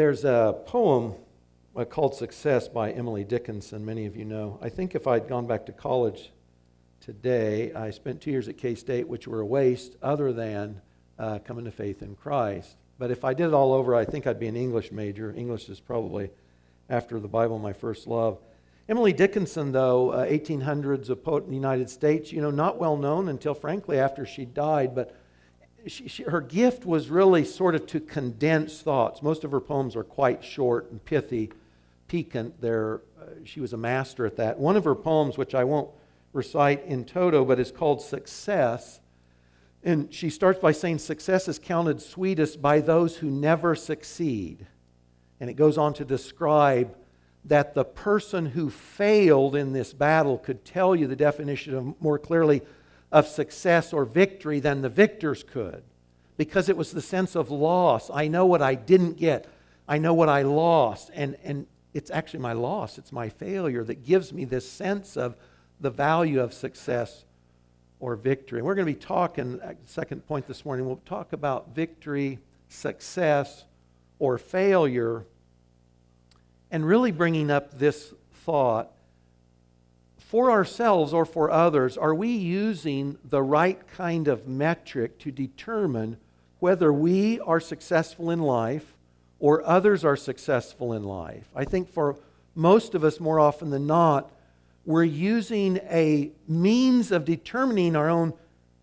There's a poem uh, called Success by Emily Dickinson, many of you know. I think if I'd gone back to college today, I spent two years at K State, which were a waste other than uh, coming to faith in Christ. But if I did it all over, I think I'd be an English major. English is probably, after the Bible, my first love. Emily Dickinson, though, uh, 1800s, a poet in the United States, you know, not well known until, frankly, after she died, but she, she, her gift was really sort of to condense thoughts. Most of her poems are quite short and pithy, piquant. They're, uh, she was a master at that. One of her poems, which I won't recite in toto, but is called Success. And she starts by saying, Success is counted sweetest by those who never succeed. And it goes on to describe that the person who failed in this battle could tell you the definition of, more clearly of success or victory than the victors could because it was the sense of loss. I know what I didn't get, I know what I lost. And, and it's actually my loss, it's my failure that gives me this sense of the value of success or victory. And we're going to be talking, uh, second point this morning, we'll talk about victory, success, or failure, and really bringing up this thought for ourselves or for others, are we using the right kind of metric to determine whether we are successful in life or others are successful in life? I think for most of us, more often than not, we're using a means of determining our own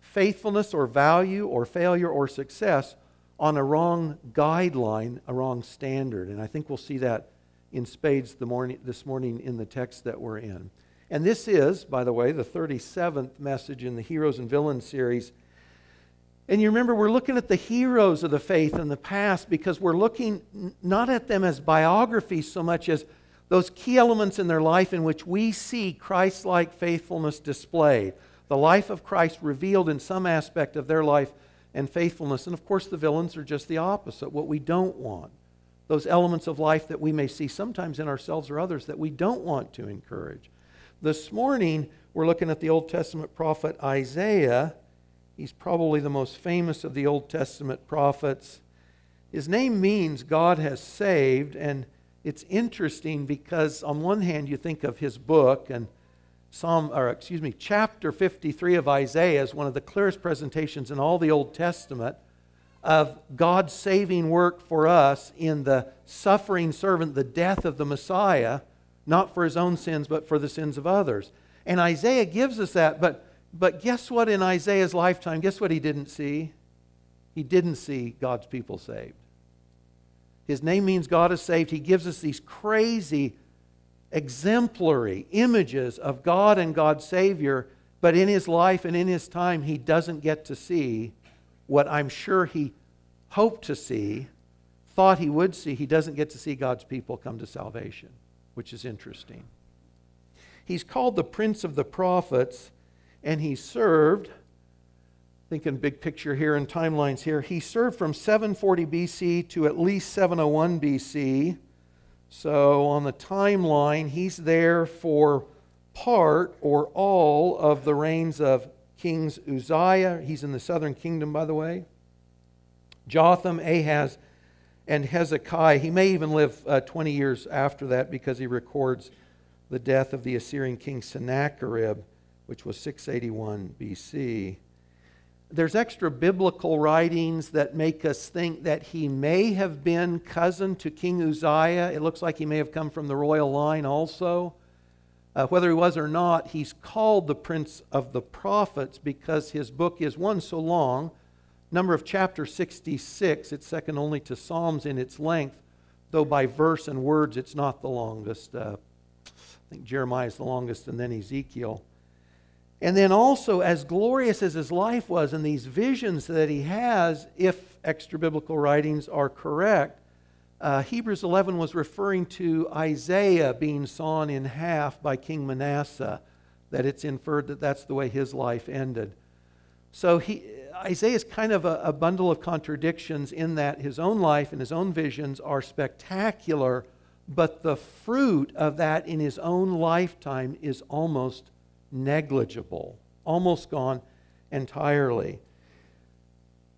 faithfulness or value or failure or success on a wrong guideline, a wrong standard. And I think we'll see that in spades morning, this morning in the text that we're in. And this is, by the way, the 37th message in the Heroes and Villains series. And you remember, we're looking at the heroes of the faith in the past because we're looking not at them as biographies so much as those key elements in their life in which we see Christ like faithfulness displayed. The life of Christ revealed in some aspect of their life and faithfulness. And of course, the villains are just the opposite, what we don't want. Those elements of life that we may see sometimes in ourselves or others that we don't want to encourage. This morning, we're looking at the Old Testament prophet Isaiah. He's probably the most famous of the Old Testament prophets. His name means God has saved, and it's interesting because on one hand you think of his book and Psalm or excuse me, chapter 53 of Isaiah is one of the clearest presentations in all the Old Testament of God's saving work for us in the suffering servant, the death of the Messiah not for his own sins, but for the sins of others. And Isaiah gives us that. But, but guess what in Isaiah's lifetime? Guess what he didn't see? He didn't see God's people saved. His name means God is saved. He gives us these crazy, exemplary images of God and God's Savior, but in his life and in his time, he doesn't get to see what I'm sure he hoped to see, thought he would see. He doesn't get to see God's people come to salvation which is interesting. He's called the Prince of the Prophets, and he served, thinking big picture here and timelines here, he served from 740 BC to at least 701 BC. So on the timeline, he's there for part or all of the reigns of Kings Uzziah. He's in the southern kingdom, by the way. Jotham, Ahaz, and Hezekiah. He may even live uh, 20 years after that because he records the death of the Assyrian king Sennacherib, which was 681 BC. There's extra biblical writings that make us think that he may have been cousin to King Uzziah. It looks like he may have come from the royal line also. Uh, whether he was or not, he's called the Prince of the Prophets because his book is one so long number of chapter 66. It's second only to Psalms in its length, though by verse and words it's not the longest. Uh, I think Jeremiah is the longest, and then Ezekiel. And then also, as glorious as his life was and these visions that he has, if extra biblical writings are correct, uh, Hebrews 11 was referring to Isaiah being sawn in half by King Manasseh, that it's inferred that that's the way his life ended. So he, Isaiah is kind of a, a bundle of contradictions in that his own life and his own visions are spectacular, but the fruit of that in his own lifetime is almost negligible, almost gone entirely.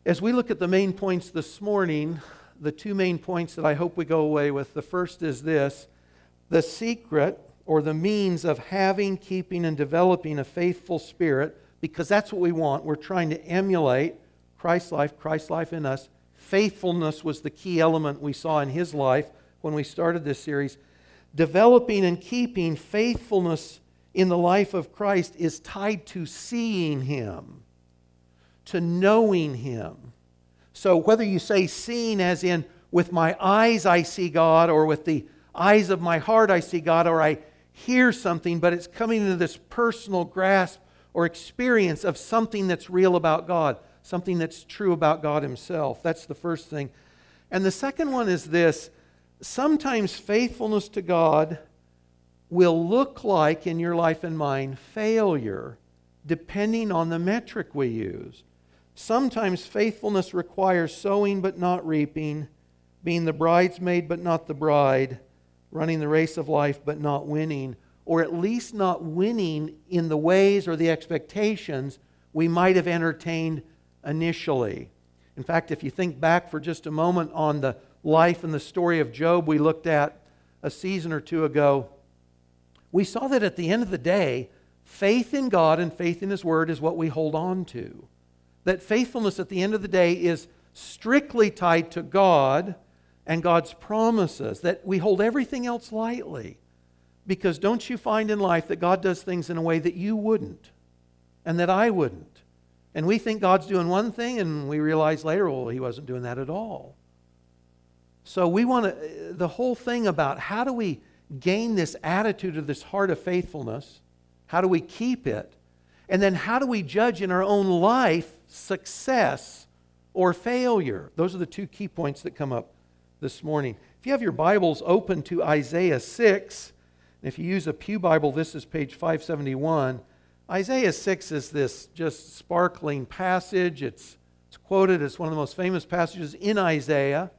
As we look at the main points this morning, the two main points that I hope we go away with. The first is this the secret or the means of having, keeping, and developing a faithful spirit, because that's what we want. We're trying to emulate Christ's life, Christ's life in us. Faithfulness was the key element we saw in his life when we started this series. Developing and keeping faithfulness in the life of Christ is tied to seeing him, to knowing him. So, whether you say seeing as in with my eyes I see God, or with the eyes of my heart I see God, or I hear something, but it's coming into this personal grasp or experience of something that's real about God, something that's true about God Himself. That's the first thing. And the second one is this sometimes faithfulness to God will look like in your life and mine failure depending on the metric we use. Sometimes faithfulness requires sowing but not reaping, being the bridesmaid but not the bride, running the race of life but not winning, or at least not winning in the ways or the expectations we might have entertained initially. In fact, if you think back for just a moment on the life and the story of Job we looked at a season or two ago, we saw that at the end of the day, faith in God and faith in His Word is what we hold on to. That faithfulness at the end of the day is strictly tied to God and God's promises, that we hold everything else lightly. Because don't you find in life that God does things in a way that you wouldn't and that I wouldn't? And we think God's doing one thing and we realize later, well, He wasn't doing that at all. So we want to, the whole thing about how do we gain this attitude of this heart of faithfulness? How do we keep it? And then how do we judge in our own life success or failure? Those are the two key points that come up this morning. If you have your Bibles open to Isaiah 6, and if you use a Pew Bible, this is page 571. Isaiah 6 is this just sparkling passage. It's, it's quoted as one of the most famous passages in Isaiah.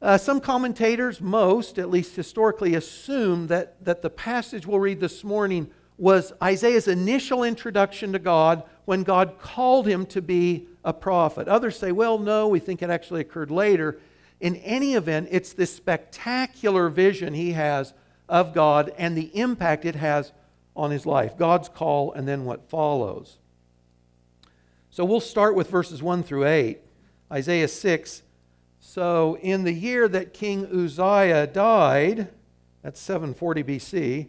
Uh, some commentators, most at least historically, assume that, that the passage we'll read this morning was Isaiah's initial introduction to God when God called him to be a prophet. Others say, well, no, we think it actually occurred later. In any event, it's this spectacular vision he has of God and the impact it has on his life. God's call and then what follows. So we'll start with verses 1 through 8. Isaiah 6 so, in the year that King Uzziah died, that's 740 BC,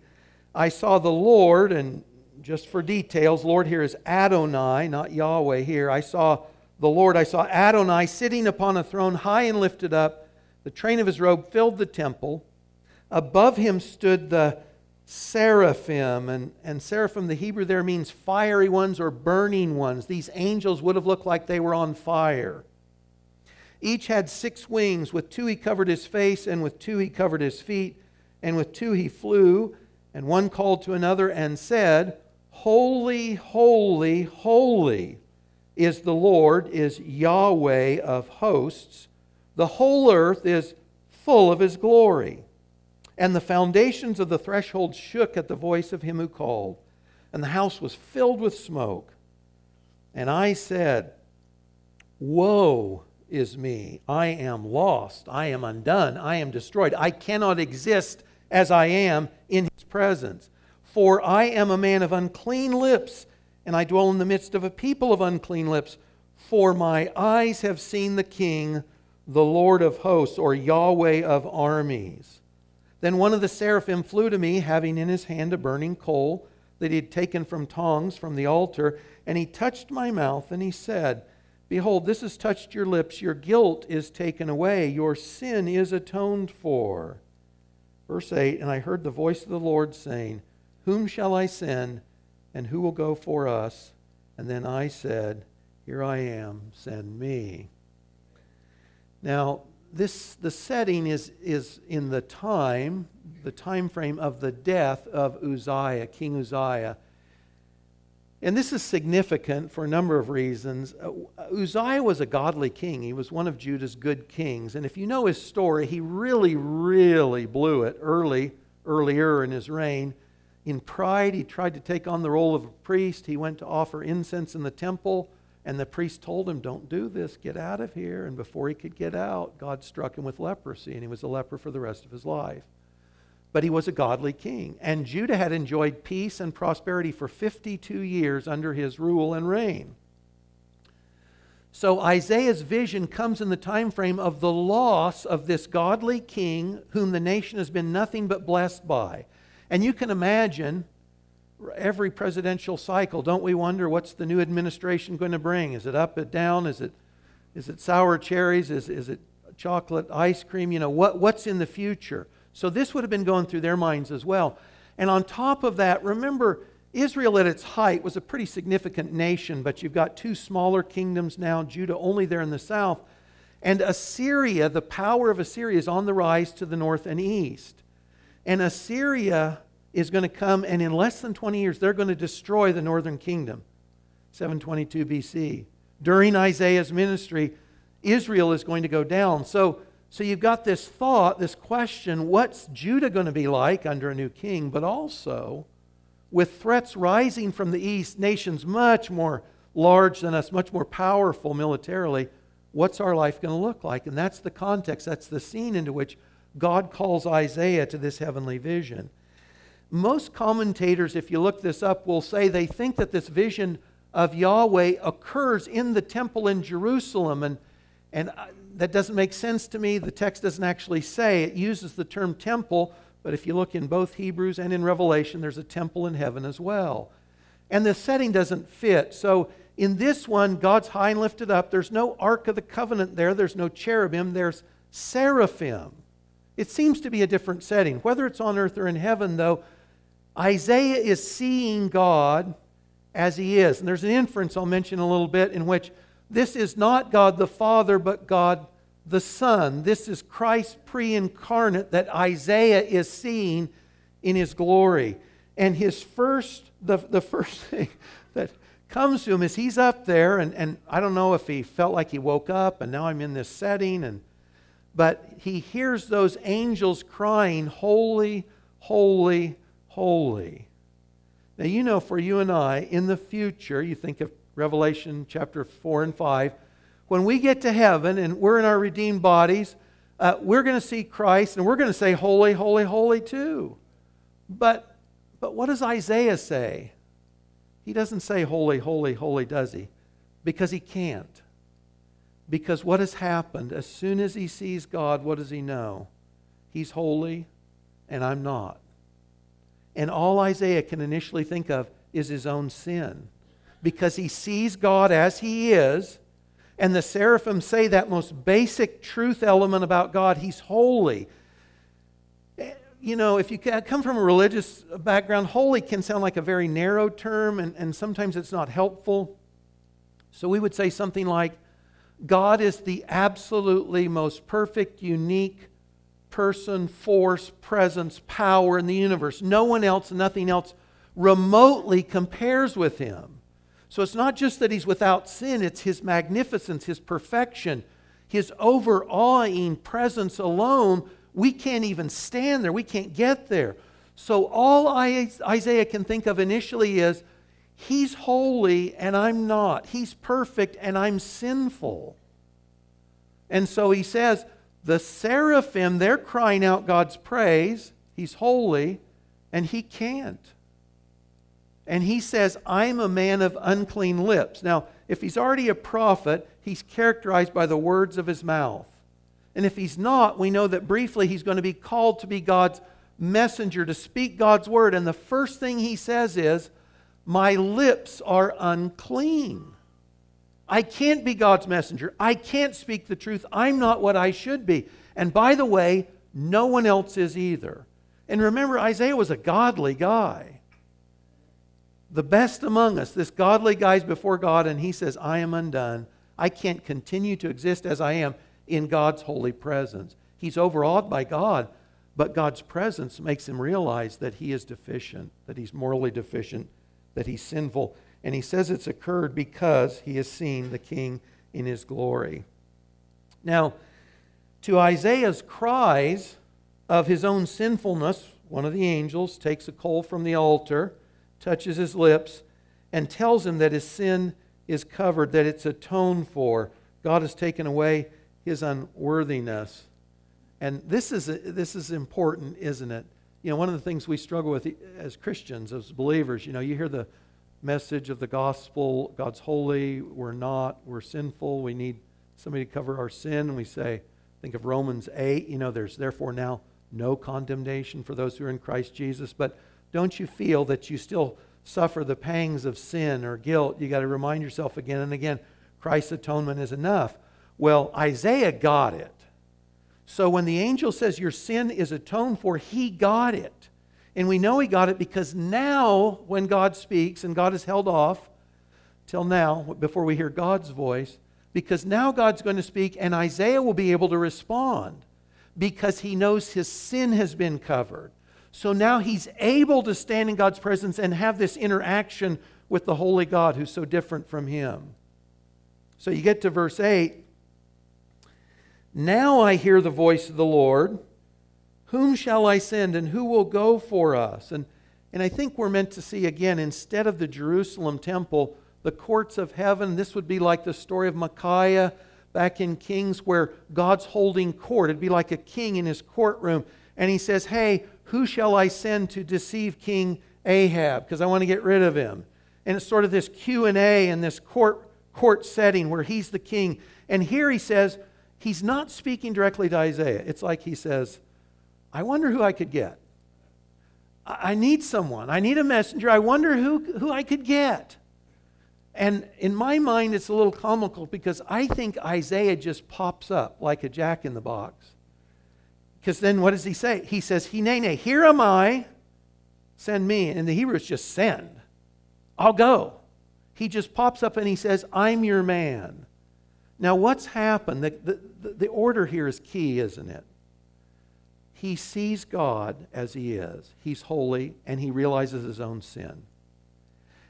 I saw the Lord, and just for details, Lord here is Adonai, not Yahweh here. I saw the Lord, I saw Adonai sitting upon a throne high and lifted up. The train of his robe filled the temple. Above him stood the seraphim, and, and seraphim, the Hebrew there means fiery ones or burning ones. These angels would have looked like they were on fire. Each had six wings. With two he covered his face, and with two he covered his feet, and with two he flew. And one called to another and said, Holy, holy, holy is the Lord, is Yahweh of hosts. The whole earth is full of his glory. And the foundations of the threshold shook at the voice of him who called, and the house was filled with smoke. And I said, Woe is me. I am lost. I am undone. I am destroyed. I cannot exist as I am in his presence. For I am a man of unclean lips, and I dwell in the midst of a people of unclean lips. For my eyes have seen the King, the Lord of hosts, or Yahweh of armies. Then one of the seraphim flew to me, having in his hand a burning coal that he had taken from tongs from the altar, and he touched my mouth, and he said, Behold, this has touched your lips. Your guilt is taken away. Your sin is atoned for. Verse 8 And I heard the voice of the Lord saying, Whom shall I send, and who will go for us? And then I said, Here I am, send me. Now, this the setting is, is in the time, the time frame of the death of Uzziah, King Uzziah. And this is significant for a number of reasons. Uh, Uzziah was a godly king. He was one of Judah's good kings. And if you know his story, he really, really blew it early, earlier in his reign. In pride, he tried to take on the role of a priest. He went to offer incense in the temple And the priest told him, Don't do this, get out of here. And before he could get out, God struck him with leprosy, and he was a leper for the rest of his life. But he was a godly king. And Judah had enjoyed peace and prosperity for 52 years under his rule and reign. So Isaiah's vision comes in the time frame of the loss of this godly king whom the nation has been nothing but blessed by. And you can imagine every presidential cycle, don't we wonder what's the new administration going to bring? Is it up, it down? Is it, is it sour cherries? Is, is it chocolate ice cream? You know, what, what's in the future? So this would have been going through their minds as well. And on top of that, remember, Israel at its height was a pretty significant nation, but you've got two smaller kingdoms now, Judah only there in the south. And Assyria, the power of Assyria, is on the rise to the north and east. And Assyria is going to come, and in less than 20 years, they're going to destroy the northern kingdom. 722 BC. During Isaiah's ministry, Israel is going to go down. So, so you've got this thought, this question what's Judah going to be like under a new king? But also, with threats rising from the east, nations much more large than us, much more powerful militarily, what's our life going to look like? And that's the context, that's the scene into which God calls Isaiah to this heavenly vision. Most commentators, if you look this up, will say they think that this vision of Yahweh occurs in the temple in Jerusalem. And, and uh, that doesn't make sense to me. The text doesn't actually say. It uses the term temple, but if you look in both Hebrews and in Revelation, there's a temple in heaven as well. And the setting doesn't fit. So in this one, God's high and lifted up. There's no Ark of the Covenant there, there's no cherubim, there's seraphim. It seems to be a different setting. Whether it's on earth or in heaven, though, Isaiah is seeing God as he is. And there's an inference I'll mention a little bit in which this is not God the Father, but God the Son. This is Christ pre incarnate that Isaiah is seeing in his glory. And his first, the, the first thing that comes to him is he's up there, and, and I don't know if he felt like he woke up and now I'm in this setting, and but he hears those angels crying, Holy, holy, holy. Now, you know, for you and I, in the future, you think of Revelation chapter 4 and 5, when we get to heaven and we're in our redeemed bodies, uh, we're going to see Christ and we're going to say, Holy, holy, holy too. But, but what does Isaiah say? He doesn't say, Holy, holy, holy, does he? Because he can't. Because what has happened? As soon as he sees God, what does he know? He's holy and I'm not. And all Isaiah can initially think of is his own sin. Because he sees God as he is, and the seraphim say that most basic truth element about God He's holy. You know, if you come from a religious background, holy can sound like a very narrow term, and, and sometimes it's not helpful. So we would say something like, God is the absolutely most perfect, unique, person, force, presence, power in the universe. No one else, nothing else remotely compares with him. So it's not just that he's without sin, it's his magnificence, his perfection, his overawing presence alone. We can't even stand there, we can't get there. So all Isaiah can think of initially is he's holy and I'm not, he's perfect and I'm sinful. And so he says, the seraphim, they're crying out God's praise. He's holy, and he can't. And he says, I'm a man of unclean lips. Now, if he's already a prophet, he's characterized by the words of his mouth. And if he's not, we know that briefly he's going to be called to be God's messenger, to speak God's word. And the first thing he says is, My lips are unclean. I can't be God's messenger. I can't speak the truth. I'm not what I should be. And by the way, no one else is either. And remember, Isaiah was a godly guy. The best among us, this godly guy's before God, and he says, I am undone. I can't continue to exist as I am in God's holy presence. He's overawed by God, but God's presence makes him realize that he is deficient, that he's morally deficient, that he's sinful. And he says it's occurred because he has seen the king in his glory. Now, to Isaiah's cries of his own sinfulness, one of the angels takes a coal from the altar, touches his lips, and tells him that his sin is covered, that it's atoned for. God has taken away his unworthiness. And this is, this is important, isn't it? You know, one of the things we struggle with as Christians, as believers, you know, you hear the message of the gospel God's holy, we're not, we're sinful, we need somebody to cover our sin. And we say, think of Romans 8, you know, there's therefore now no condemnation for those who are in Christ Jesus. But don't you feel that you still suffer the pangs of sin or guilt? You got to remind yourself again and again Christ's atonement is enough. Well, Isaiah got it. So when the angel says your sin is atoned for, he got it. And we know he got it because now, when God speaks, and God is held off till now, before we hear God's voice, because now God's going to speak, and Isaiah will be able to respond because he knows his sin has been covered. So now he's able to stand in God's presence and have this interaction with the holy God who's so different from him. So you get to verse 8. Now I hear the voice of the Lord. Whom shall I send and who will go for us? And, and I think we're meant to see again, instead of the Jerusalem temple, the courts of heaven. This would be like the story of Micaiah back in Kings where God's holding court. It'd be like a king in his courtroom. And he says, Hey, who shall I send to deceive King Ahab? Because I want to get rid of him. And it's sort of this Q&A in this court, court setting where he's the king. And here he says, he's not speaking directly to Isaiah. It's like he says, I wonder who I could get. I need someone. I need a messenger. I wonder who, who I could get. And in my mind, it's a little comical because I think Isaiah just pops up like a jack in the box. Because then what does he say? He says, Hineni, here am I, send me. And the Hebrew is just send. I'll go. He just pops up and he says, I'm your man. Now, what's happened? The, the, the order here is key, isn't it? He sees God as he is. He's holy and he realizes his own sin.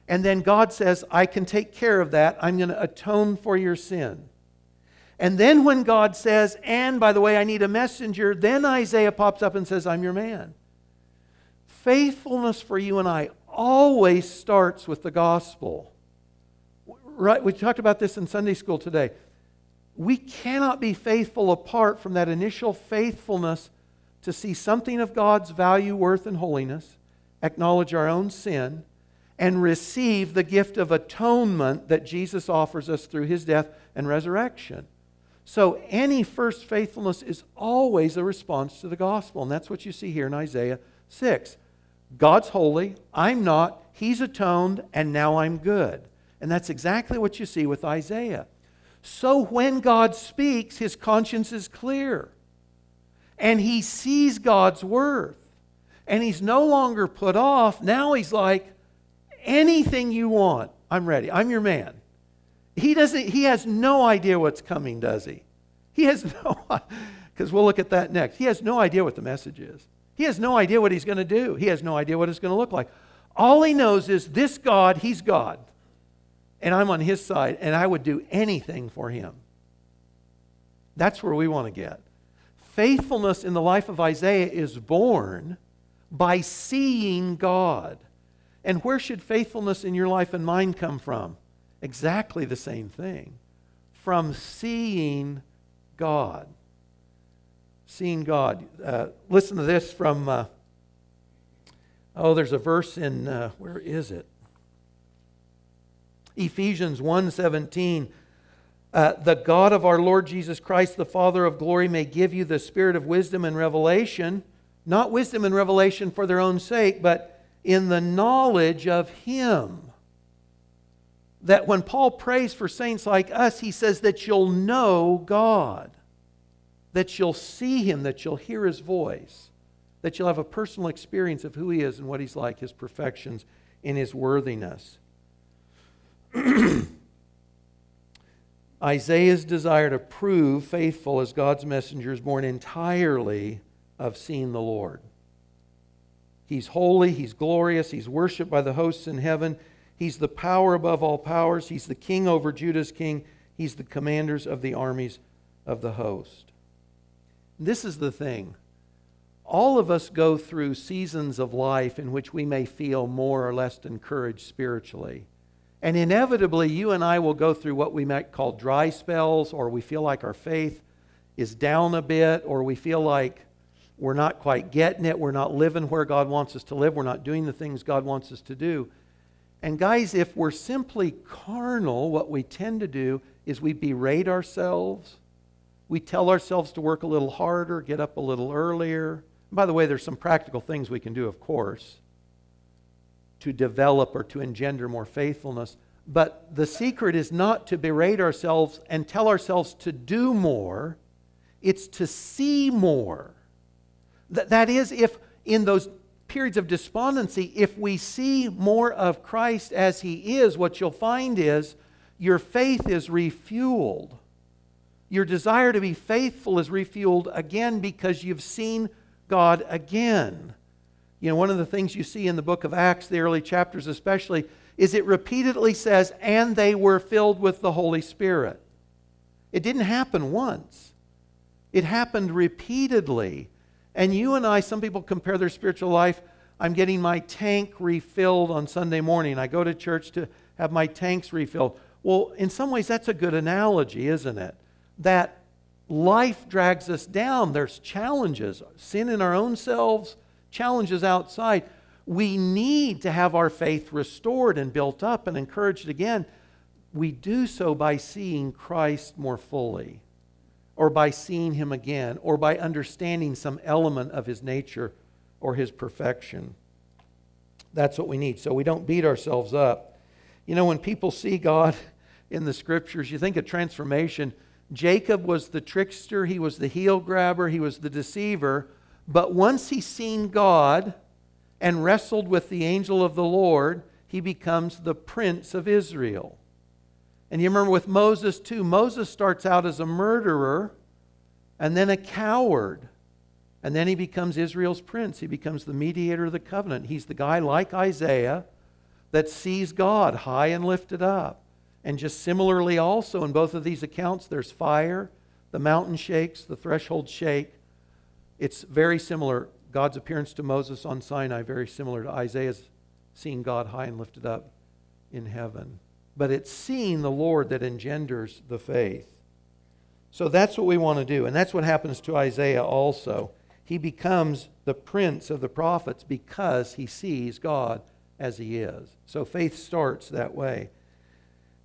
And then God says, I can take care of that. I'm going to atone for your sin. And then when God says, and by the way, I need a messenger, then Isaiah pops up and says, I'm your man. Faithfulness for you and I always starts with the gospel. Right? We talked about this in Sunday school today. We cannot be faithful apart from that initial faithfulness to see something of God's value, worth, and holiness, acknowledge our own sin, and receive the gift of atonement that Jesus offers us through his death and resurrection. So, any first faithfulness is always a response to the gospel. And that's what you see here in Isaiah 6. God's holy, I'm not, he's atoned, and now I'm good. And that's exactly what you see with Isaiah. So, when God speaks, his conscience is clear. And he sees God's worth. And he's no longer put off. Now he's like, anything you want, I'm ready. I'm your man. He doesn't he has no idea what's coming, does he? He has no because we'll look at that next. He has no idea what the message is. He has no idea what he's going to do. He has no idea what it's going to look like. All he knows is this God, he's God. And I'm on his side, and I would do anything for him. That's where we want to get. Faithfulness in the life of Isaiah is born by seeing God. And where should faithfulness in your life and mine come from? Exactly the same thing. From seeing God. Seeing God. Uh, listen to this from, uh, oh, there's a verse in, uh, where is it? Ephesians 1.17. Uh, the God of our Lord Jesus Christ, the Father of glory, may give you the spirit of wisdom and revelation, not wisdom and revelation for their own sake, but in the knowledge of Him. That when Paul prays for saints like us, he says that you'll know God, that you'll see Him, that you'll hear His voice, that you'll have a personal experience of who He is and what He's like, His perfections, and His worthiness. Isaiah's desire to prove faithful as God's messenger is born entirely of seeing the Lord. He's holy, he's glorious, he's worshiped by the hosts in heaven. He's the power above all powers. He's the king over Judah's king. He's the commanders of the armies of the host. This is the thing. All of us go through seasons of life in which we may feel more or less encouraged spiritually. And inevitably, you and I will go through what we might call dry spells, or we feel like our faith is down a bit, or we feel like we're not quite getting it, we're not living where God wants us to live, we're not doing the things God wants us to do. And guys, if we're simply carnal, what we tend to do is we berate ourselves. We tell ourselves to work a little harder, get up a little earlier. by the way, there's some practical things we can do, of course, to develop or to engender more faithfulness. But the secret is not to berate ourselves and tell ourselves to do more, it's to see more. that is, if in those periods of despondency, if we see more of Christ as He is, what you'll find is your faith is refueled. Your desire to be faithful is refueled again because you've seen God again. You know, one of the things you see in the book of Acts, the early chapters especially, is it repeatedly says, and they were filled with the Holy Spirit. It didn't happen once, it happened repeatedly. And you and I, some people compare their spiritual life. I'm getting my tank refilled on Sunday morning. I go to church to have my tanks refilled. Well, in some ways, that's a good analogy, isn't it? That life drags us down. There's challenges, sin in our own selves, challenges outside. We need to have our faith restored and built up and encouraged again. We do so by seeing Christ more fully or by seeing him again, or by understanding some element of his nature or his perfection. That's what we need. So we don't beat ourselves up. You know, when people see God in the scriptures, you think of transformation. Jacob was the trickster, he was the heel grabber, he was the deceiver. But once he's seen God and wrestled with the angel of the Lord, he becomes the prince of Israel. And you remember with Moses, too, Moses starts out as a murderer and then a coward. And then he becomes Israel's prince. He becomes the mediator of the covenant. He's the guy like Isaiah that sees God high and lifted up. And just similarly, also in both of these accounts, there's fire, the mountain shakes, the threshold shake. It's very similar. God's appearance to Moses on Sinai, very similar to Isaiah's seeing God high and lifted up in heaven but it's seeing the Lord that engenders the faith. So that's what we want to do. And that's what happens to Isaiah also. He becomes the prince of the prophets because he sees God as he is. So faith starts that way.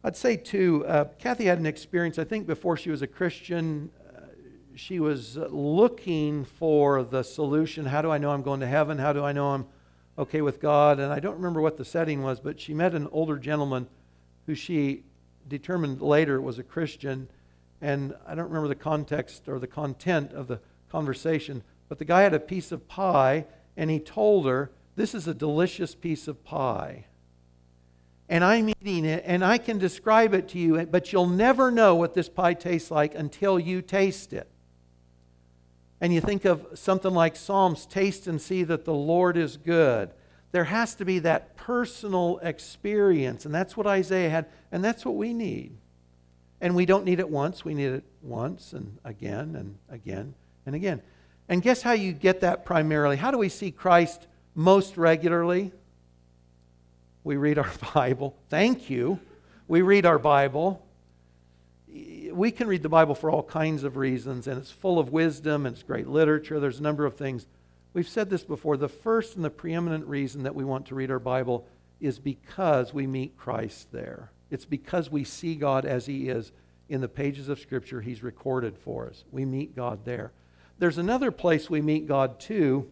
I'd say, too, uh, Kathy had an experience, I think, before she was a Christian. She was looking for the solution. How do I know I'm going to heaven? How do I know I'm okay with God? And I don't remember what the setting was, but she met an older gentleman who she determined later was a Christian. And I don't remember the context or the content of the conversation, but the guy had a piece of pie and he told her, This is a delicious piece of pie. And I'm eating it and I can describe it to you, but you'll never know what this pie tastes like until you taste it. And you think of something like Psalms taste and see that the Lord is good there has to be that personal experience. And that's what Isaiah had, and that's what we need. And we don't need it once, we need it once and again and again and again. And guess how you get that primarily? How do we see Christ most regularly? We read our Bible. Thank you. We read our Bible. We can read the Bible for all kinds of reasons, and it's full of wisdom and it's great literature. There's a number of things We've said this before. The first and the preeminent reason that we want to read our Bible is because we meet Christ there. It's because we see God as He is in the pages of Scripture He's recorded for us. We meet God there. There's another place we meet God too,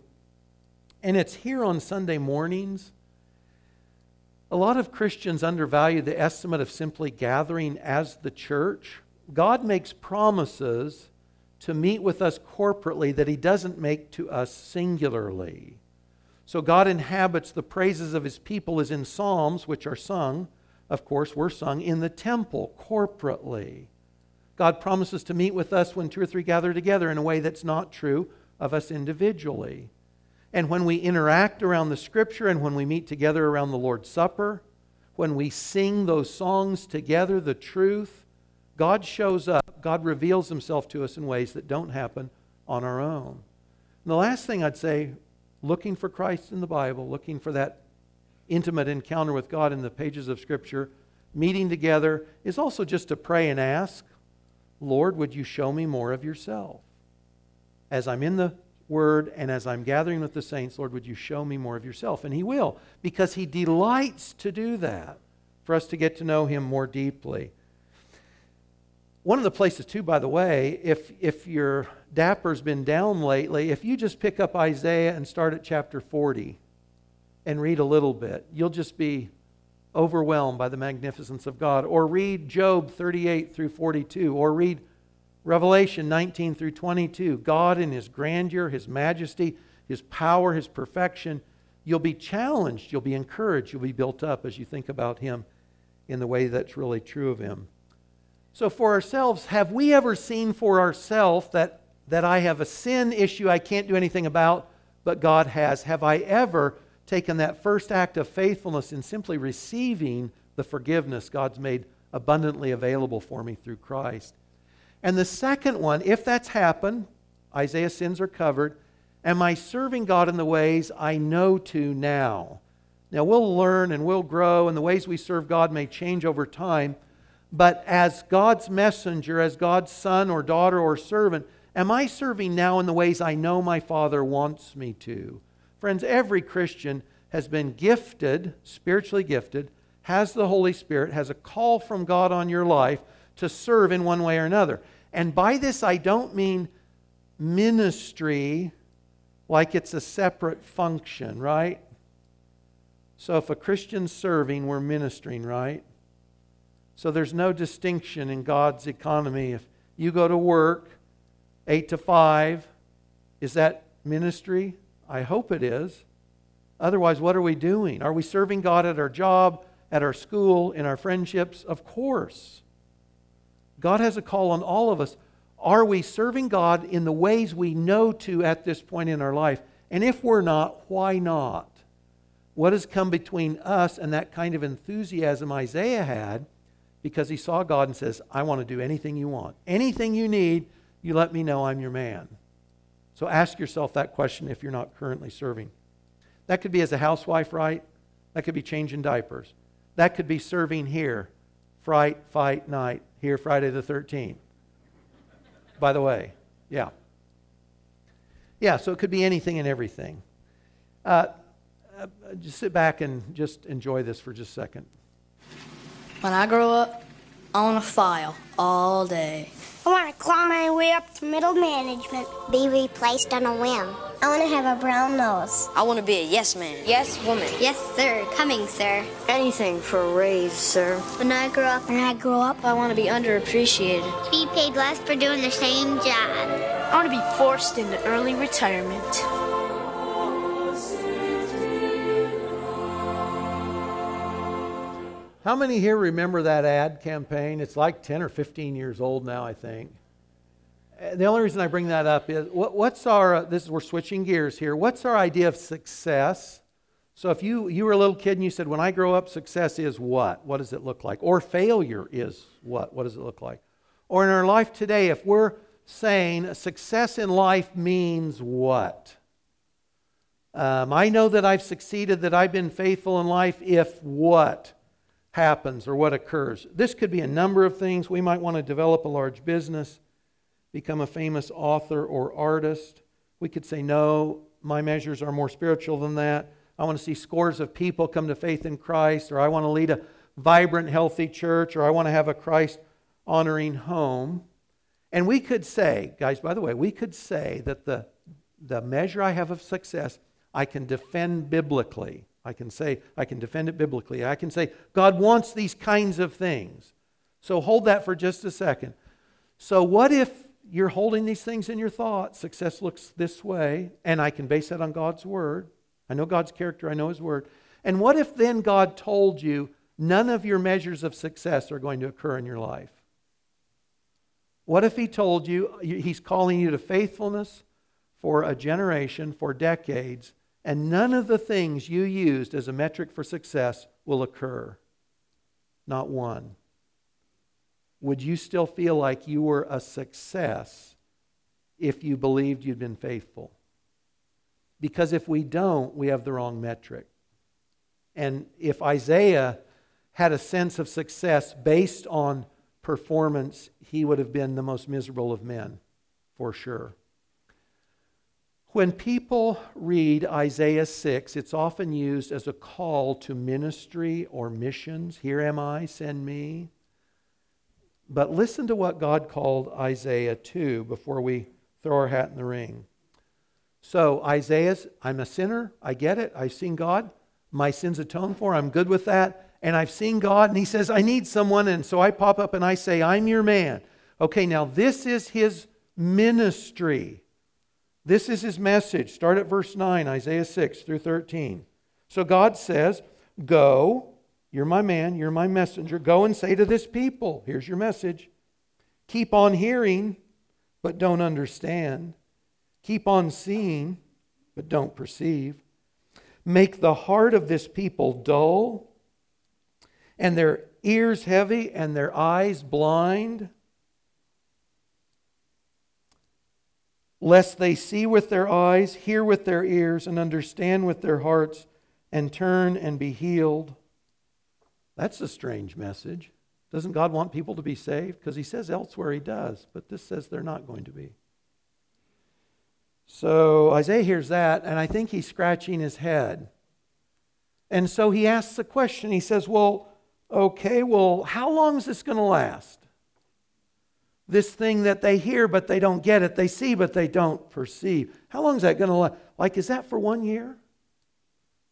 and it's here on Sunday mornings. A lot of Christians undervalue the estimate of simply gathering as the church. God makes promises to meet with us corporately that he doesn't make to us singularly. So God inhabits the praises of his people as in psalms, which are sung, of course, were sung in the temple corporately. God promises to meet with us when two or three gather together in a way that's not true of us individually. And when we interact around the scripture and when we meet together around the Lord's Supper, when we sing those songs together, the truth, God shows up, God reveals himself to us in ways that don't happen on our own. And the last thing I'd say, looking for Christ in the Bible, looking for that intimate encounter with God in the pages of Scripture, meeting together is also just to pray and ask, Lord, would you show me more of yourself? As I'm in the word and as I'm gathering with the saints, Lord, would you show me more of yourself? And He will, because He delights to do that for us to get to know Him more deeply. One of the places, too, by the way, if, if your dapper's been down lately, if you just pick up Isaiah and start at chapter 40 and read a little bit, you'll just be overwhelmed by the magnificence of God. Or read Job 38 through 42, or read Revelation 19 through 22. God in His grandeur, His majesty, His power, His perfection. You'll be challenged, you'll be encouraged, you'll be built up as you think about Him in the way that's really true of Him. So, for ourselves, have we ever seen for ourselves that, that I have a sin issue I can't do anything about, but God has? Have I ever taken that first act of faithfulness in simply receiving the forgiveness God's made abundantly available for me through Christ? And the second one, if that's happened, Isaiah's sins are covered. Am I serving God in the ways I know to now? Now, we'll learn and we'll grow, and the ways we serve God may change over time. But as God's messenger, as God's son or daughter or servant, am I serving now in the ways I know my Father wants me to? Friends, every Christian has been gifted, spiritually gifted, has the Holy Spirit, has a call from God on your life to serve in one way or another. And by this, I don't mean ministry like it's a separate function, right? So if a Christian's serving, we're ministering, right? So there's no distinction in God's economy. If you go to work 8 to 5, is that ministry? I hope it is. Otherwise, what are we doing? Are we serving God at our job, at our school, in our friendships? Of course. God has a call on all of us. Are we serving God in the ways we know to at this point in our life? And if we're not, why not? What has come between us and that kind of enthusiasm Isaiah had? Because he saw God and says, I want to do anything you want. Anything you need, you let me know I'm your man. So ask yourself that question if you're not currently serving. That could be as a housewife, right? That could be changing diapers. That could be serving here, fright, fight, night, here Friday the 13th. By the way, yeah. Yeah, so it could be anything and everything. Uh, uh, just sit back and just enjoy this for just a second. When I grow up, I want to file all day. I want to claw my way up to middle management. Be replaced on a whim. I want to have a brown nose. I want to be a yes man. Yes woman. Yes, sir. Coming, sir. Anything for a raise, sir. When I grow up, when I grow up, I want to be underappreciated. Be paid less for doing the same job. I want to be forced into early retirement. How many here remember that ad campaign? It's like 10 or 15 years old now, I think. Uh, the only reason I bring that up is what, what's our, uh, this is, we're switching gears here. What's our idea of success? So if you, you were a little kid and you said, when I grow up, success is what? What does it look like? Or failure is what? What does it look like? Or in our life today, if we're saying success in life means what? Um, I know that I've succeeded, that I've been faithful in life if what? Happens or what occurs. This could be a number of things. We might want to develop a large business, become a famous author or artist. We could say, no, my measures are more spiritual than that. I want to see scores of people come to faith in Christ, or I want to lead a vibrant, healthy church, or I want to have a Christ honoring home. And we could say, guys, by the way, we could say that the, the measure I have of success I can defend biblically. I can say, I can defend it biblically. I can say, God wants these kinds of things. So hold that for just a second. So, what if you're holding these things in your thoughts? Success looks this way, and I can base that on God's word. I know God's character, I know His word. And what if then God told you none of your measures of success are going to occur in your life? What if He told you He's calling you to faithfulness for a generation, for decades, and none of the things you used as a metric for success will occur. Not one. Would you still feel like you were a success if you believed you'd been faithful? Because if we don't, we have the wrong metric. And if Isaiah had a sense of success based on performance, he would have been the most miserable of men, for sure. When people read Isaiah 6, it's often used as a call to ministry or missions. Here am I, send me. But listen to what God called Isaiah to before we throw our hat in the ring. So, Isaiah's, I'm a sinner. I get it. I've seen God. My sins atoned for. I'm good with that. And I've seen God. And He says, I need someone. And so I pop up and I say, I'm your man. Okay, now this is His ministry. This is his message. Start at verse 9, Isaiah 6 through 13. So God says, Go, you're my man, you're my messenger. Go and say to this people, here's your message. Keep on hearing, but don't understand. Keep on seeing, but don't perceive. Make the heart of this people dull, and their ears heavy, and their eyes blind lest they see with their eyes, hear with their ears, and understand with their hearts, and turn and be healed. That's a strange message. Doesn't God want people to be saved? Because He says elsewhere He does, but this says they're not going to be. So Isaiah hears that, and I think he's scratching his head. And so he asks a question. He says, Well, okay, well, how long is this going to last? This thing that they hear but they don't get it, they see but they don't perceive. How long is that going to last? Like, is that for one year?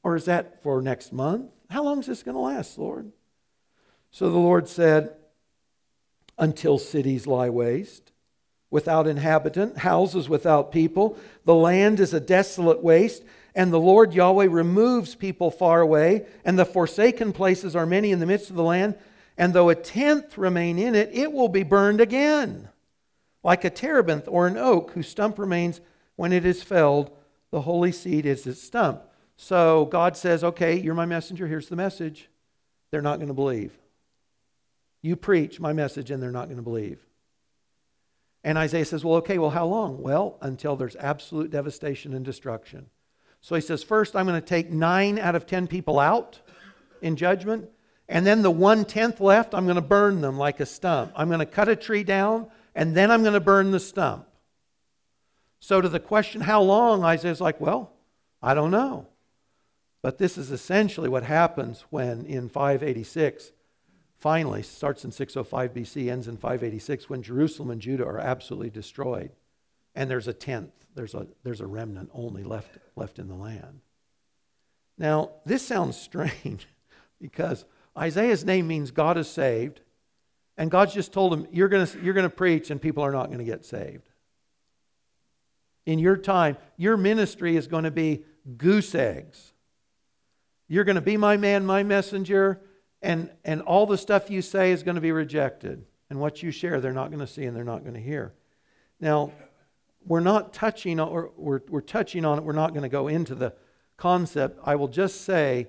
Or is that for next month? How long is this going to last, Lord? So the Lord said, Until cities lie waste, without inhabitant, houses without people, the land is a desolate waste, and the Lord Yahweh removes people far away, and the forsaken places are many in the midst of the land and though a tenth remain in it, it will be burned again. Like a terebinth or an oak whose stump remains when it is felled, the holy seed is its stump. So God says, Okay, you're my messenger, here's the message. They're not going to believe. You preach my message, and they're not going to believe. And Isaiah says, Well, okay, well, how long? Well, until there's absolute devastation and destruction. So he says, First, I'm going to take nine out of ten people out in judgment. And then the one tenth left, I'm going to burn them like a stump. I'm going to cut a tree down, and then I'm going to burn the stump. So, to the question, how long, Isaiah's like, well, I don't know. But this is essentially what happens when in 586, finally, starts in 605 BC, ends in 586, when Jerusalem and Judah are absolutely destroyed. And there's a tenth, there's a, there's a remnant only left, left in the land. Now, this sounds strange because Isaiah's name means God is saved. And God's just told him, You're going you're to preach, and people are not going to get saved. In your time, your ministry is going to be goose eggs. You're going to be my man, my messenger, and, and all the stuff you say is going to be rejected. And what you share, they're not going to see and they're not going to hear. Now, we're not touching, or we're, we're touching on it. We're not going to go into the concept. I will just say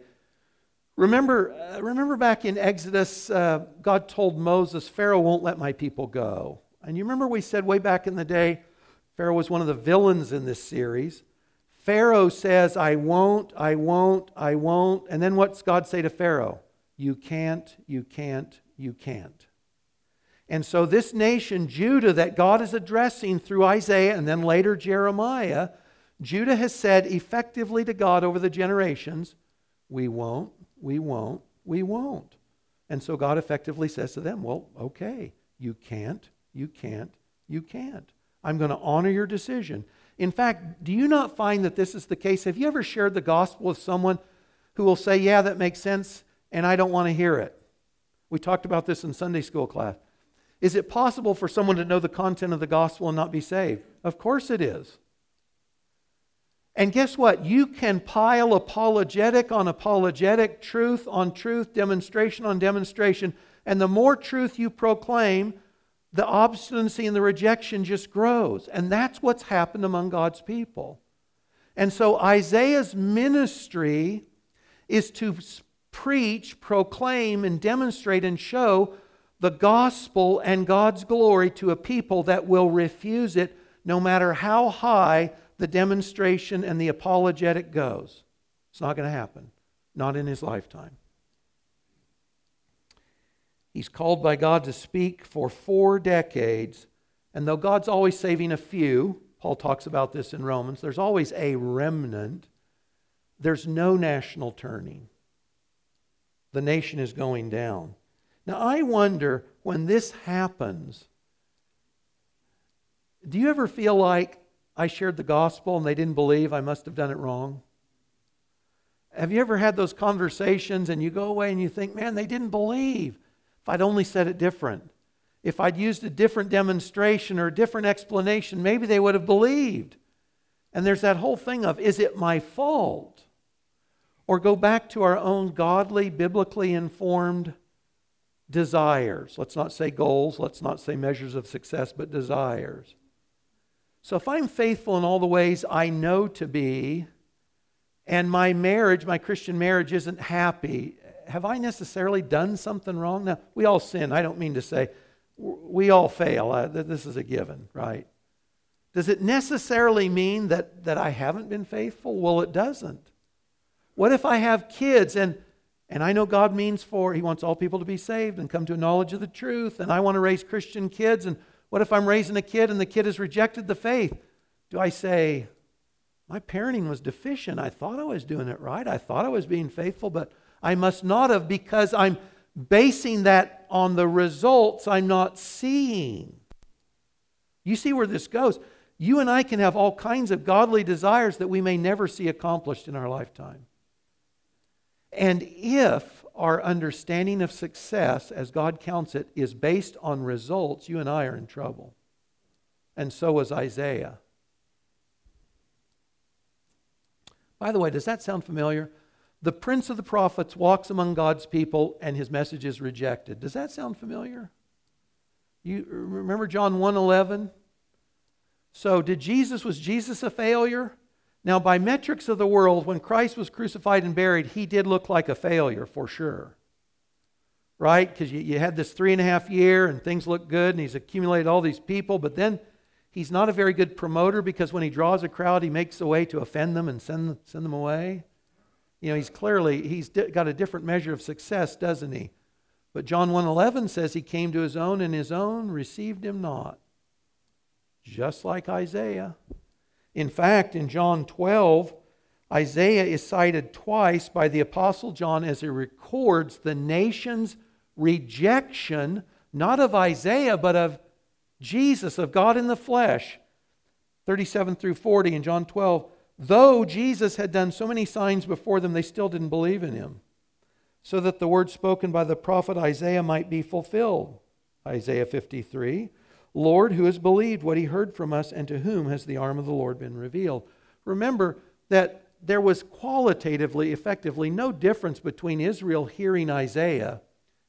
Remember, uh, remember back in Exodus, uh, God told Moses, Pharaoh won't let my people go. And you remember we said way back in the day, Pharaoh was one of the villains in this series. Pharaoh says, I won't, I won't, I won't. And then what's God say to Pharaoh? You can't, you can't, you can't. And so, this nation, Judah, that God is addressing through Isaiah and then later Jeremiah, Judah has said effectively to God over the generations, We won't, we won't, we won't. And so God effectively says to them, Well, okay, you can't, you can't, you can't. I'm going to honor your decision. In fact, do you not find that this is the case? Have you ever shared the gospel with someone who will say, Yeah, that makes sense, and I don't want to hear it? We talked about this in Sunday school class. Is it possible for someone to know the content of the gospel and not be saved? Of course it is. And guess what? You can pile apologetic on apologetic, truth on truth, demonstration on demonstration. And the more truth you proclaim, the obstinacy and the rejection just grows. And that's what's happened among God's people. And so Isaiah's ministry is to preach, proclaim, and demonstrate and show the gospel and God's glory to a people that will refuse it no matter how high the demonstration and the apologetic goes. It's not going to happen, not in his lifetime. He's called by God to speak for four decades. And though God's always saving a few, Paul talks about this in Romans, there's always a remnant. There's no national turning. The nation is going down. Now, I wonder when this happens, do you ever feel like I shared the gospel and they didn't believe I must have done it wrong? Have you ever had those conversations and you go away and you think, man, they didn't believe? If I'd only said it different, if I'd used a different demonstration or a different explanation, maybe they would have believed. And there's that whole thing of, is it my fault? Or go back to our own godly, biblically informed desires. Let's not say goals, let's not say measures of success, but desires. So if I'm faithful in all the ways I know to be, and my marriage, my Christian marriage, isn't happy, have I necessarily done something wrong? Now, we all sin. I don't mean to say we all fail. Uh, this is a given, right? Does it necessarily mean that, that I haven't been faithful? Well, it doesn't. What if I have kids and, and I know God means for, He wants all people to be saved and come to a knowledge of the truth, and I want to raise Christian kids, and what if I'm raising a kid and the kid has rejected the faith? Do I say, my parenting was deficient. I thought I was doing it right. I thought I was being faithful, but I must not have because I'm basing that on the results I'm not seeing. You see where this goes. You and I can have all kinds of godly desires that we may never see accomplished in our lifetime. And if our understanding of success, as God counts it, is based on results, you and I are in trouble. And so was Isaiah. By the way, does that sound familiar? The prince of the prophets walks among God's people and his message is rejected. Does that sound familiar? You remember John 1:11? So did Jesus was Jesus a failure? Now by metrics of the world when Christ was crucified and buried, he did look like a failure for sure. Right? Because you, you had this three and a half year and things look good and he's accumulated all these people, but then he's not a very good promoter because when he draws a crowd, he makes a way to offend them and send, send them away. You know, he's clearly, he's got a different measure of success, doesn't he? But John 1.11 says he came to his own and his own received him not. Just like Isaiah. In fact, in John 12, Isaiah is cited twice by the Apostle John as he records the nation's rejection, not of Isaiah, but of Jesus, of God in the flesh. 37 through 40 in John 12. Though Jesus had done so many signs before them, they still didn't believe in him. So that the word spoken by the prophet Isaiah might be fulfilled. Isaiah 53 Lord, who has believed what he heard from us, and to whom has the arm of the Lord been revealed? Remember that there was qualitatively, effectively, no difference between Israel hearing Isaiah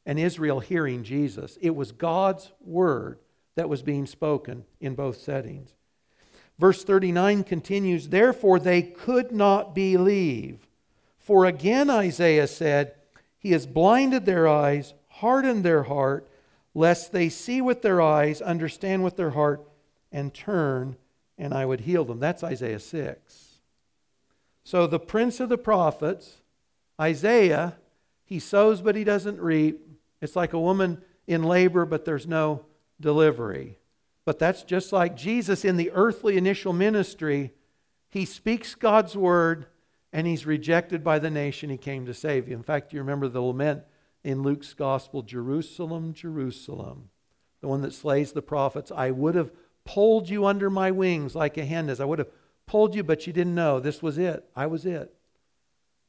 and Israel hearing Jesus. It was God's word that was being spoken in both settings. Verse 39 continues, Therefore they could not believe. For again Isaiah said, He has blinded their eyes, hardened their heart, lest they see with their eyes, understand with their heart, and turn, and I would heal them. That's Isaiah 6. So the prince of the prophets, Isaiah, he sows but he doesn't reap. It's like a woman in labor, but there's no delivery. But that's just like Jesus in the earthly initial ministry. He speaks God's word and he's rejected by the nation he came to save. In fact, you remember the lament in Luke's gospel Jerusalem, Jerusalem, the one that slays the prophets. I would have pulled you under my wings like a hen does. I would have pulled you, but you didn't know. This was it. I was it.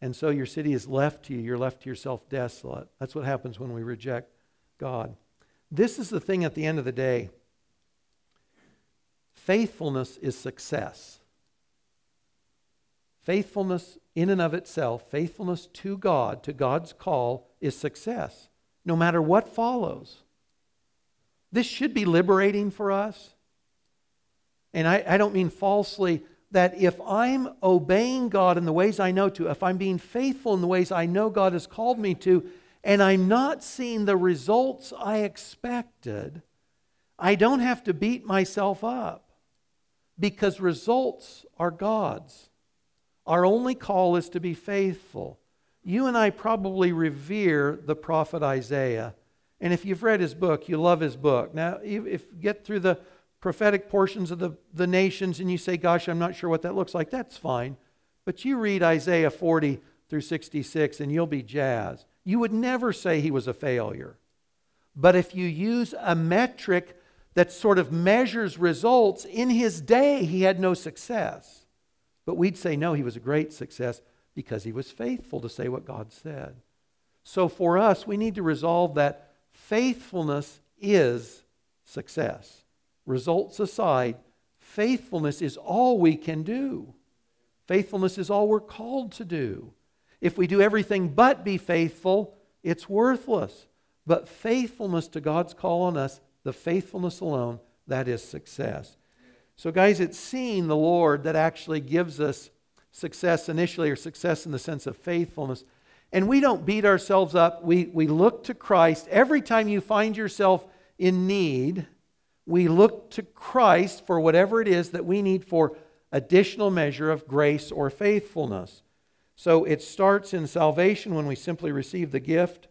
And so your city is left to you. You're left to yourself desolate. That's what happens when we reject God. This is the thing at the end of the day Faithfulness is success. Faithfulness in and of itself, faithfulness to God, to God's call, is success, no matter what follows. This should be liberating for us. And I, I, don't mean falsely that if I'm obeying God in the ways I know to, if I'm being faithful in the ways I know God has called me to, and I'm not seeing the results I expected, I don't have to beat myself up because results are God's. Our only call is to be faithful. You and I probably revere the prophet Isaiah, And if you've read his book, you love his book. Now, if you get through the prophetic portions of the, the nations and you say, Gosh, I'm not sure what that looks like, that's fine. But you read Isaiah 40 through 66 and you'll be jazzed. You would never say he was a failure. But if you use a metric that sort of measures results, in his day he had no success. But we'd say, no, he was a great success because he was faithful to say what God said. So for us, we need to resolve that faithfulness is success. Results aside, faithfulness is all we can do. Faithfulness is all we're called to do. If we do everything but be faithful, it's worthless. But faithfulness to God's call on us, the faithfulness alone, that is success. So, guys, it's seeing the Lord that actually gives us success initially, or success in the sense of faithfulness. And we don't beat ourselves up. We, we look to Christ. Every time you find yourself in need, we look to Christ for whatever it is that we need for additional measure of grace or faithfulness. So it starts in salvation when we simply receive the gift.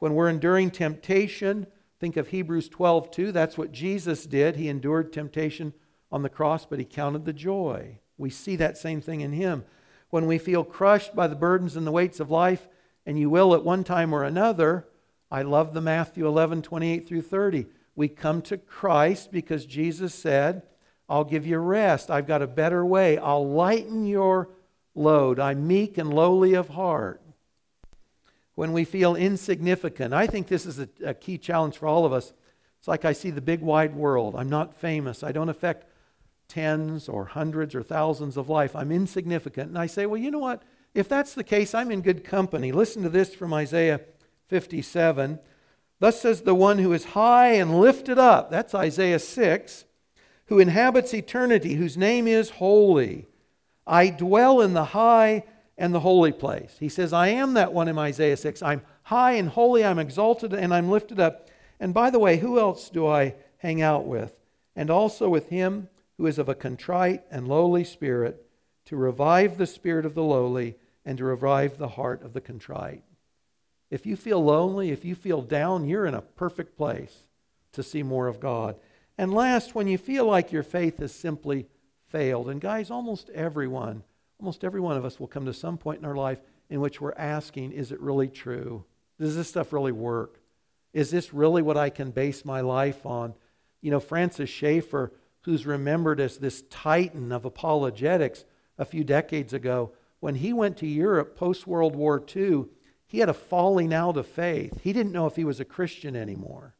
When we're enduring temptation, think of Hebrews 12 2. That's what Jesus did. He endured temptation on the cross, but he counted the joy. We see that same thing in him. When we feel crushed by the burdens and the weights of life, and you will at one time or another, I love the Matthew 11 28 through 30. We come to Christ because Jesus said, I'll give you rest. I've got a better way. I'll lighten your load. I'm meek and lowly of heart when we feel insignificant. I think this is a, a, key challenge for all of us. It's like I see the big wide world. I'm not famous. I don't affect tens or hundreds or thousands of life. I'm insignificant. And I say, well, you know what? If that's the case, I'm in good company. Listen to this from Isaiah 57. Thus says the one who is high and lifted up. That's Isaiah 6. Who inhabits eternity, whose name is holy. I dwell in the high and the holy place. He says, I am that one in Isaiah 6. I'm high and holy, I'm exalted, and I'm lifted up. And by the way, who else do I hang out with? And also with him who is of a contrite and lowly spirit, to revive the spirit of the lowly and to revive the heart of the contrite. If you feel lonely, if you feel down, you're in a perfect place to see more of God. And last, when you feel like your faith has simply failed, and guys, almost everyone almost every one of us will come to some point in our life in which we're asking, is it really true? Does this stuff really work? Is this really what I can base my life on? You know, Francis Schaeffer, who's remembered as this titan of apologetics a few decades ago, when he went to Europe post World War II, he had a falling out of faith. He didn't know if he was a Christian anymore.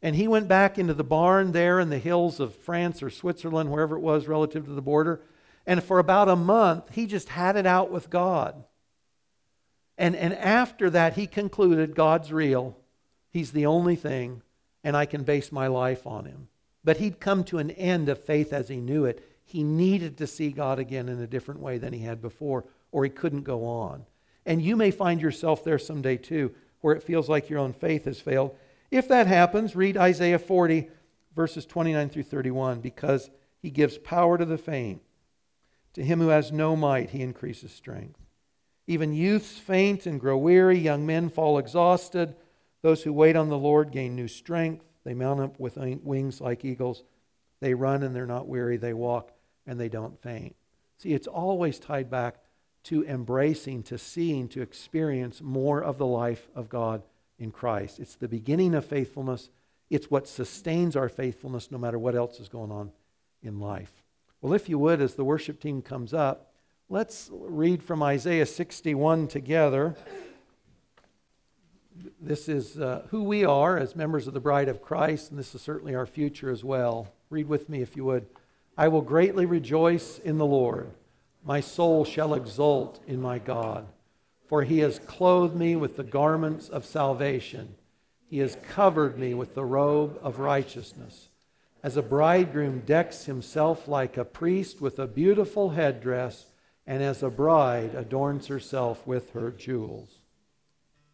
And he went back into the barn there in the hills of France or Switzerland, wherever it was relative to the border, and for about a month, he just had it out with God. And, and after that, he concluded God's real. He's the only thing, and I can base my life on him. But he'd come to an end of faith as he knew it. He needed to see God again in a different way than he had before, or he couldn't go on. And you may find yourself there someday too, where it feels like your own faith has failed. If that happens, read Isaiah 40, verses 29 through 31, because he gives power to the faint. To him who has no might, he increases strength. Even youths faint and grow weary, young men fall exhausted. Those who wait on the Lord gain new strength. They mount up with wings like eagles. They run and they're not weary. They walk and they don't faint. See, it's always tied back to embracing, to seeing, to experience more of the life of God in Christ. It's the beginning of faithfulness. It's what sustains our faithfulness no matter what else is going on in life. Well, if you would, as the worship team comes up, let's read from Isaiah 61 together. This is uh, who we are as members of the bride of Christ, and this is certainly our future as well. Read with me, if you would. I will greatly rejoice in the Lord. My soul shall exult in my God, for he has clothed me with the garments of salvation. He has covered me with the robe of righteousness as a bridegroom decks himself like a priest with a beautiful headdress, and as a bride adorns herself with her jewels.